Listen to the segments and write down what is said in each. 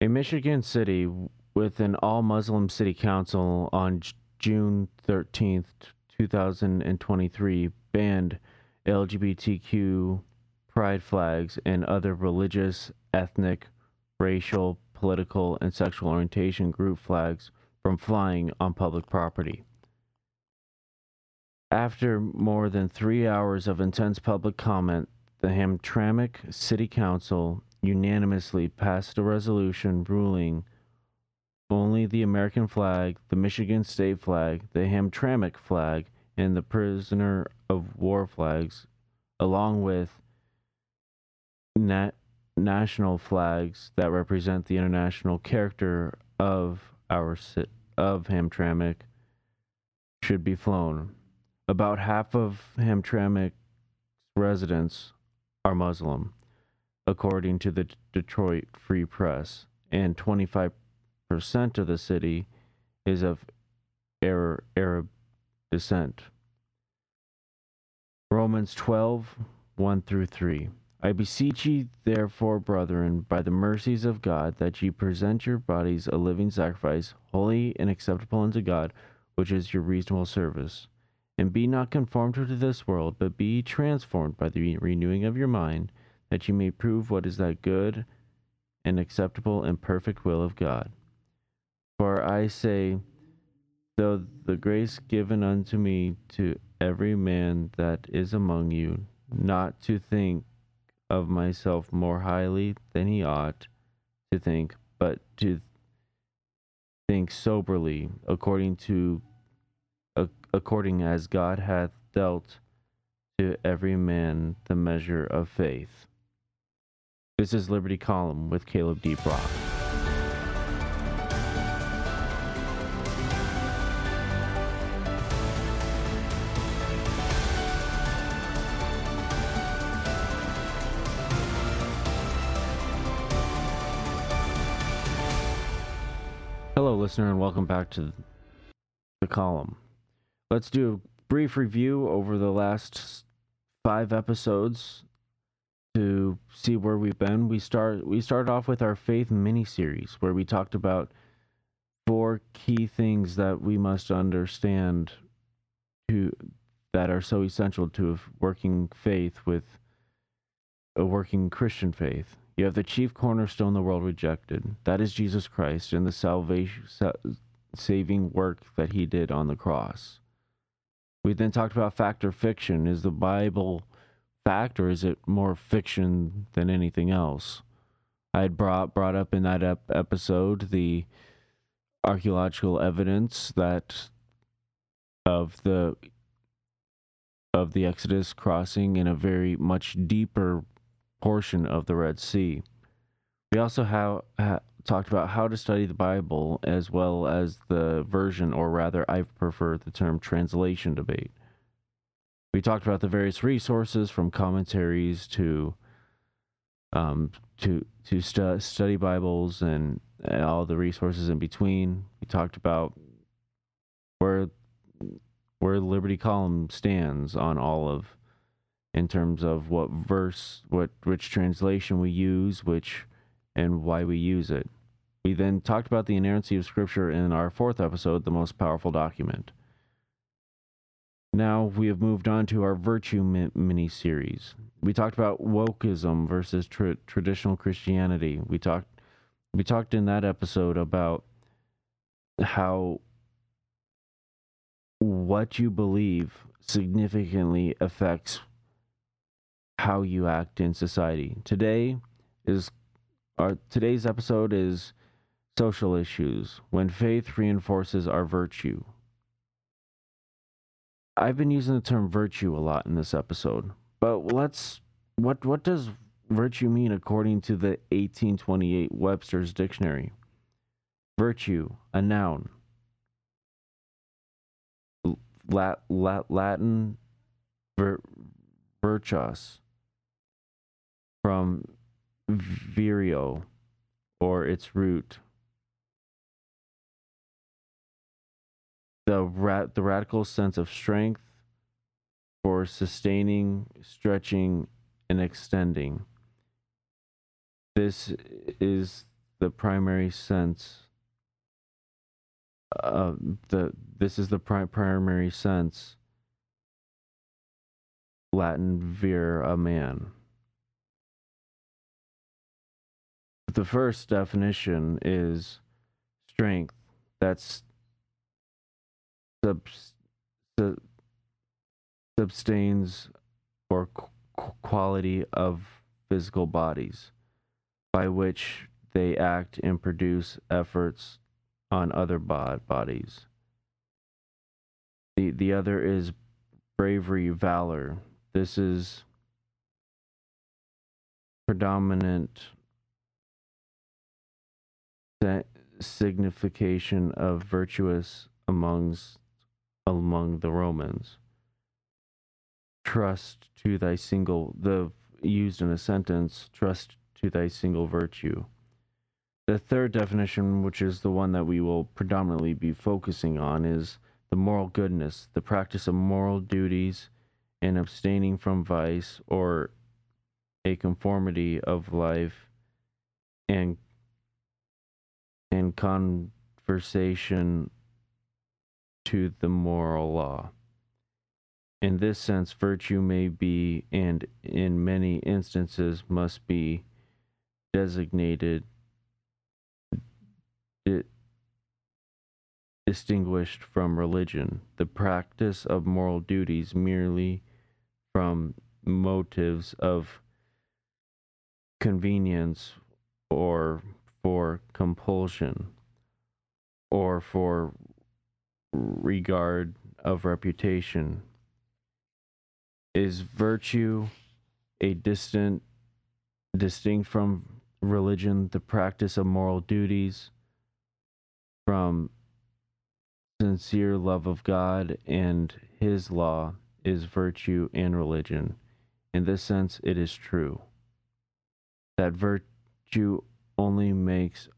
A Michigan city with an all Muslim city council on June 13th, 2023 banned LGBTQ pride flags and other religious, ethnic, racial, political, and sexual orientation group flags from flying on public property. After more than three hours of intense public comment, the Hamtramck City Council unanimously passed a resolution ruling only the American flag, the Michigan state flag, the Hamtramck flag, and the prisoner of war flags, along with nat- national flags that represent the international character of our ci- of Hamtramck, should be flown. About half of Hamtramck's residents are Muslim according to the Detroit Free Press, and 25% of the city is of Arab descent. Romans 12, 1 through 3. I beseech ye, therefore, brethren, by the mercies of God, that ye present your bodies a living sacrifice, holy and acceptable unto God, which is your reasonable service. And be not conformed to this world, but be transformed by the renewing of your mind that you may prove what is that good and acceptable and perfect will of God. For I say, though the grace given unto me to every man that is among you, not to think of myself more highly than he ought to think, but to think soberly, according to according as God hath dealt to every man the measure of faith. This is Liberty Column with Caleb D. Brock. Hello, listener, and welcome back to the column. Let's do a brief review over the last five episodes to see where we've been, we start we started off with our faith mini series where we talked about four key things that we must understand to that are so essential to a working faith with a working Christian faith. You have the chief cornerstone the world rejected. That is Jesus Christ and the salvation saving work that he did on the cross. We then talked about fact or fiction. Is the Bible fact or is it more fiction than anything else? I had brought brought up in that ep- episode the archaeological evidence that of the of the Exodus crossing in a very much deeper portion of the Red Sea. We also have, ha, talked about how to study the Bible as well as the version, or rather, I prefer the term translation debate. We talked about the various resources from commentaries to um, to to stu- study Bibles and, and all the resources in between. We talked about where where Liberty Column stands on all of in terms of what verse, what which translation we use, which and why we use it. We then talked about the inerrancy of Scripture in our fourth episode, the most powerful document. Now we have moved on to our virtue mi- mini series. We talked about wokeism versus tra- traditional Christianity. We talked we talked in that episode about how what you believe significantly affects how you act in society. Today is our today's episode is social issues when faith reinforces our virtue. I've been using the term virtue a lot in this episode, but let's what what does virtue mean according to the 1828 Webster's dictionary? Virtue, a noun. Lat, lat, Latin vir, virtus from vireo or its root the the radical sense of strength for sustaining, stretching, and extending. This is the primary sense uh, the this is the pri- primary sense Latin vir a man. The first definition is strength that's sub, sub, substains or qu- quality of physical bodies by which they act and produce efforts on other bod- bodies. The, the other is bravery, valor. This is predominant signification of virtuous amongst among the Romans. Trust to thy single the used in a sentence, trust to thy single virtue. The third definition, which is the one that we will predominantly be focusing on, is the moral goodness, the practice of moral duties and abstaining from vice or a conformity of life and and conversation to the moral law. In this sense, virtue may be, and in many instances must be, designated, di- distinguished from religion, the practice of moral duties merely from motives of convenience or for compulsion or for regard of reputation? Is virtue a distant, distinct from religion, the practice of moral duties, from sincere love of God and His law is virtue and religion. In this sense, it is true that virtue only makes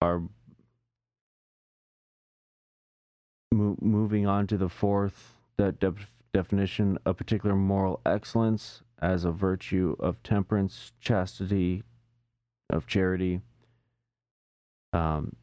our mo- moving on to the fourth de- de- definition a particular moral excellence as a virtue of temperance chastity of charity um,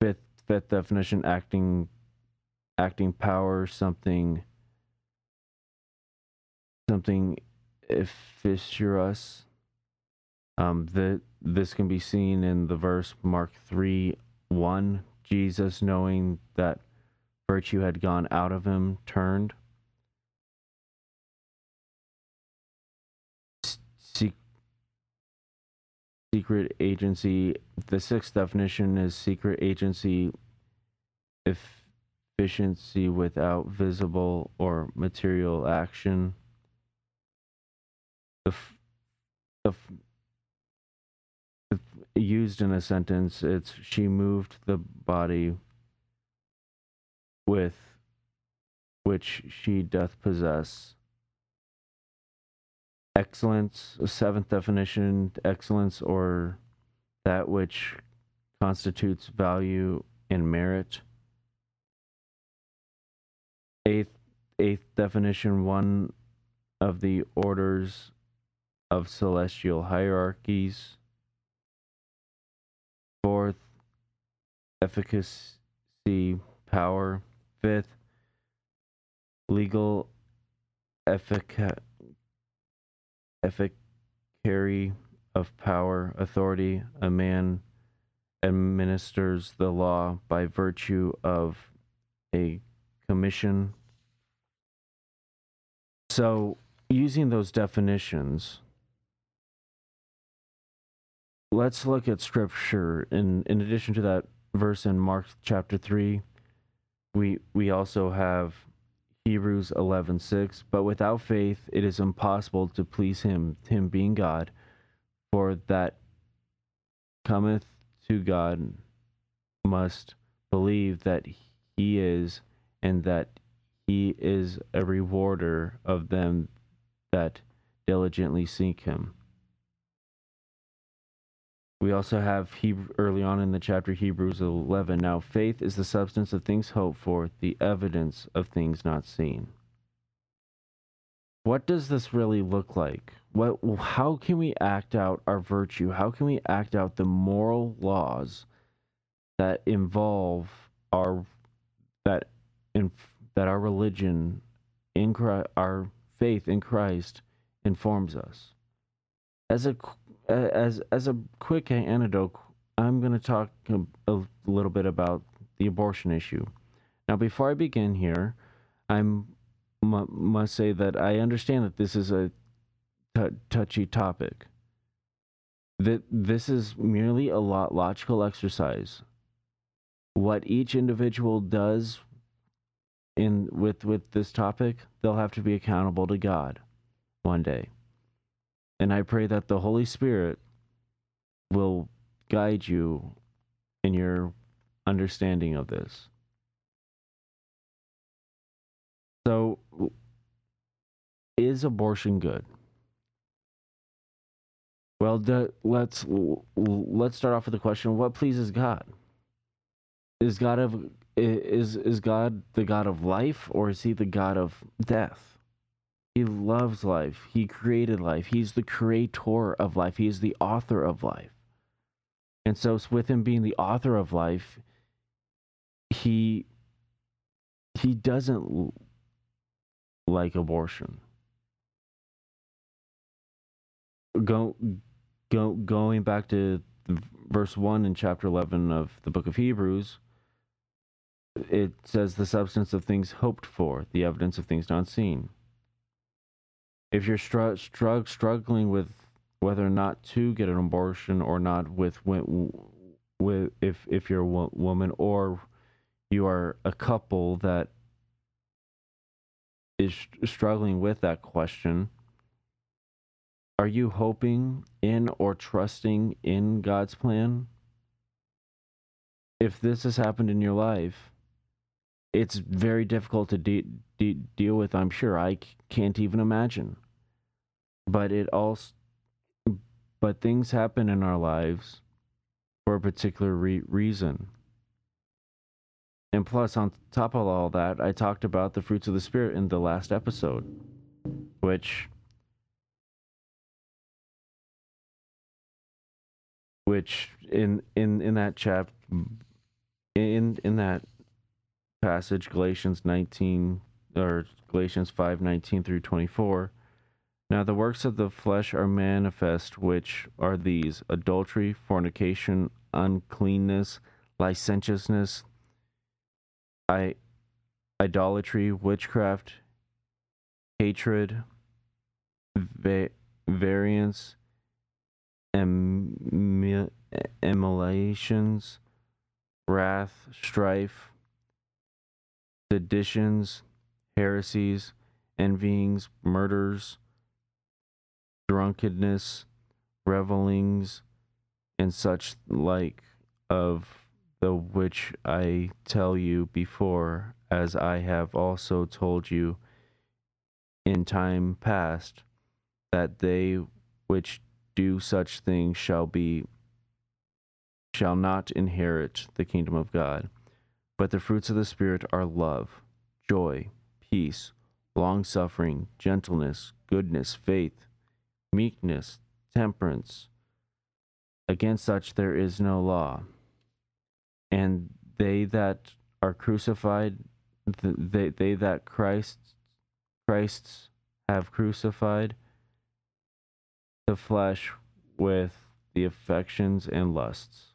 fifth fifth definition acting acting power something something efficerous um, the, this can be seen in the verse Mark 3 1. Jesus, knowing that virtue had gone out of him, turned. Se- secret agency. The sixth definition is secret agency efficiency without visible or material action. The, f- the f- used in a sentence, it's she moved the body with which she doth possess. Excellence, seventh definition, excellence or that which constitutes value and merit. Eighth, eighth definition, one of the orders of celestial hierarchies. Fourth, efficacy, power. Fifth, legal effic- of power, authority. A man administers the law by virtue of a commission. So, using those definitions, let's look at scripture. In in addition to that verse in Mark chapter three, we we also have Hebrews eleven six. But without faith, it is impossible to please Him. Him being God, for that cometh to God must believe that He is, and that He is a rewarder of them that diligently seek Him. We also have Hebrew, early on in the chapter Hebrews 11. Now, faith is the substance of things hoped for, the evidence of things not seen. What does this really look like? what how can we act out our virtue? How can we act out the moral laws that involve our that in that our religion in Christ, our faith in Christ informs us. As a as as a quick anecdote, I'm going to talk a, a little bit about the abortion issue. Now, before I begin here, I must say that I understand that this is a touchy topic. That this is merely a lot logical exercise. What each individual does in with with this topic, they'll have to be accountable to God one day. And I pray that the Holy Spirit will guide you in your understanding of this. So, is abortion good? Well, the, let's let's start off with the question: What pleases God? Is God of is is God the God of life, or is He the God of death? He loves life. He created life. He's the creator of life. He is the author of life. And so, with him being the author of life, he he doesn't like abortion. Go, go, going back to verse 1 in chapter 11 of the book of Hebrews, it says the substance of things hoped for, the evidence of things not seen. If you're str- str- struggling with whether or not to get an abortion or not with with if if you're a woman or you are a couple that is struggling with that question are you hoping in or trusting in God's plan? If this has happened in your life it's very difficult to de- de- deal with i'm sure i c- can't even imagine but it also but things happen in our lives for a particular re- reason. And plus, on top of all that, I talked about the fruits of the Spirit in the last episode, which. Which in in in that chap in in that passage Galatians 19 or Galatians 5:19 through 24 now the works of the flesh are manifest, which are these adultery, fornication, uncleanness, licentiousness, I, idolatry, witchcraft, hatred, va- variance, em- emulations, wrath, strife, seditions, heresies, envyings, murders drunkenness, revelings, and such like of the which I tell you before, as I have also told you in time past, that they which do such things shall be shall not inherit the kingdom of God. But the fruits of the Spirit are love, joy, peace, long suffering, gentleness, goodness, faith meekness, temperance. Against such there is no law. And they that are crucified, they, they that Christ Christ's have crucified the flesh with the affections and lusts.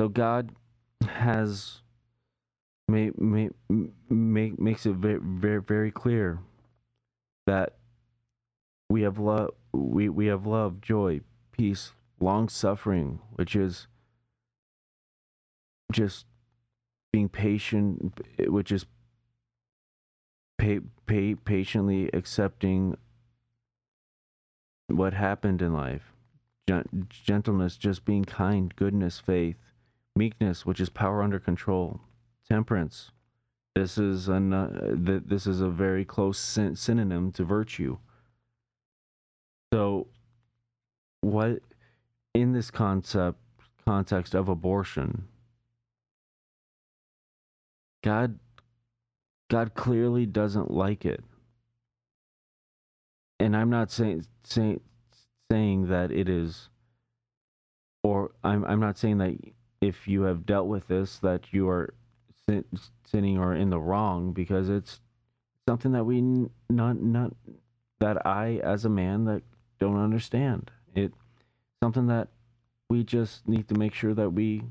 So God has made, made, make, makes it very, very, very clear that we have love we, we have love joy peace long suffering which is just being patient which is pay, pay, patiently accepting what happened in life. Gentleness just being kind goodness faith meekness which is power under control temperance this is an uh, th- this is a very close syn- synonym to virtue so, what in this concept context of abortion, God God clearly doesn't like it. and I'm not saying saying saying that it is or I'm I'm not saying that if you have dealt with this that you are sin, sinning or in the wrong because it's something that we not not that I as a man that don't understand. It something that we just need to make sure that we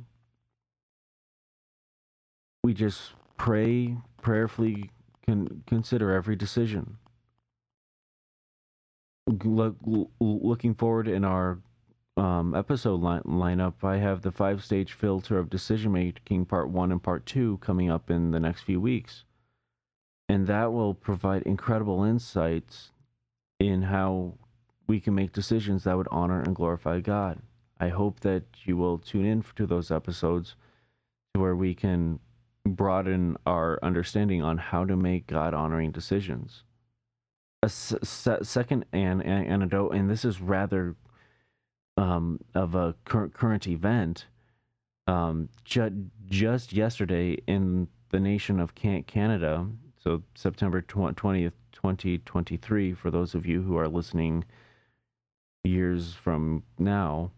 we just pray prayerfully can consider every decision. Look, looking forward in our um, episode line, lineup, I have the five stage filter of decision making part one and part two coming up in the next few weeks. And that will provide incredible insights in how we can make decisions that would honor and glorify God. I hope that you will tune in to those episodes to where we can broaden our understanding on how to make God honoring decisions. A second an- an- anecdote, and this is rather um, of a cur- current event. Um, ju- just yesterday in the nation of Can- Canada, so September 20th, 2023, for those of you who are listening years from now,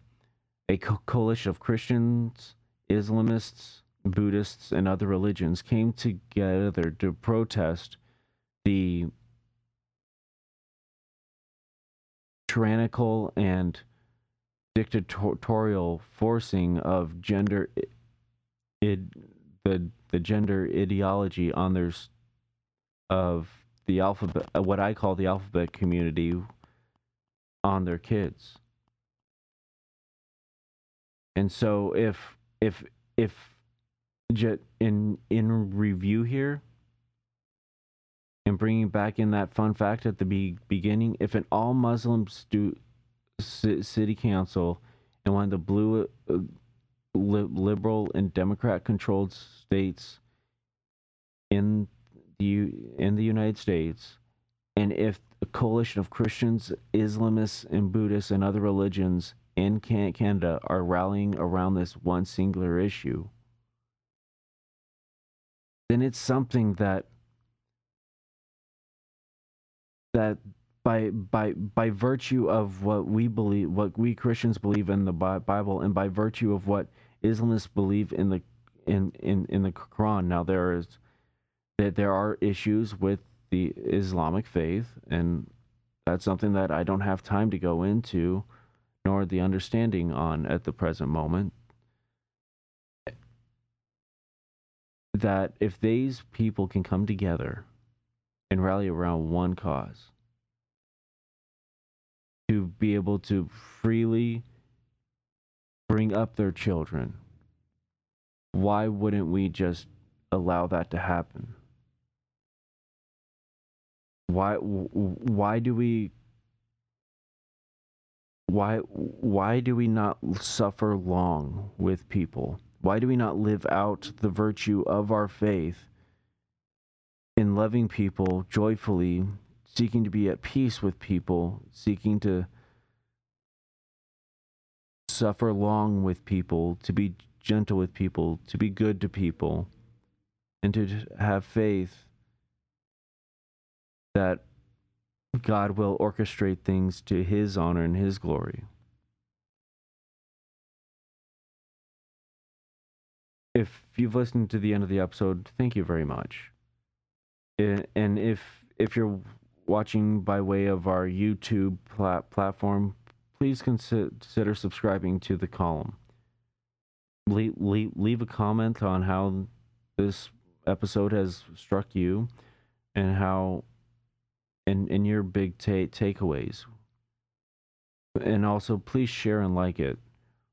a co- coalition of Christians, Islamists, Buddhists, and other religions came together to protest the tyrannical and dictatorial forcing of gender id, the the gender ideology on their of the alphabet uh, what I call the alphabet community on their kids. And so if if if in in review here and bringing back in that fun fact at the be- beginning, if an all Muslim stu- city council in one of the blue uh, li- liberal and democrat controlled states in the in the United States. And if a coalition of Christians, Islamists and Buddhists and other religions in Canada are rallying around this one singular issue then it's something that that by by by virtue of what we believe, what we Christians believe in the Bible, and by virtue of what Islamists believe in the in in in the Quran. Now there is that there are issues with the Islamic faith, and that's something that I don't have time to go into, nor the understanding on at the present moment. That if these people can come together and rally around one cause, to be able to freely bring up their children, why wouldn't we just allow that to happen? Why why do we why why do we not suffer long with people? Why do we not live out the virtue of our faith in loving people joyfully seeking to be at peace with people, seeking to suffer long with people, to be gentle with people, to be good to people, and to have faith that God will orchestrate things to His honor and His glory. If you've listened to the end of the episode, thank you very much. And if if you're watching by way of our YouTube plat- platform, please consider subscribing to the column. Le- le- leave a comment on how this episode has struck you and how and, and your big ta- takeaways. And also, please share and like it.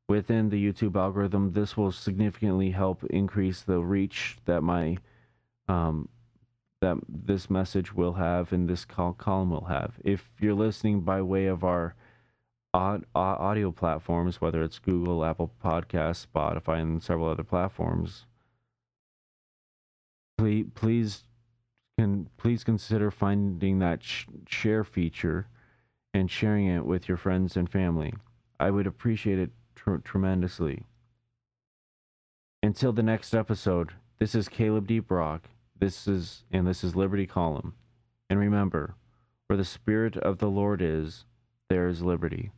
Within the YouTube algorithm, this will significantly help increase the reach that my um, that this message will have and this col- column will have. If you're listening by way of our aud- audio platforms, whether it's Google, Apple Podcasts, Spotify, and several other platforms, please please can please consider finding that sh- share feature and sharing it with your friends and family. I would appreciate it tr- tremendously. Until the next episode, this is Caleb D. Brock. This is and this is Liberty Column. And remember, where the Spirit of the Lord is, there is liberty.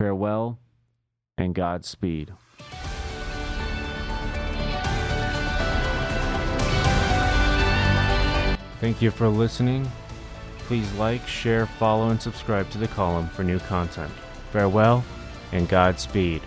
Farewell and Godspeed. Thank you for listening. Please like, share, follow, and subscribe to the column for new content. Farewell and Godspeed.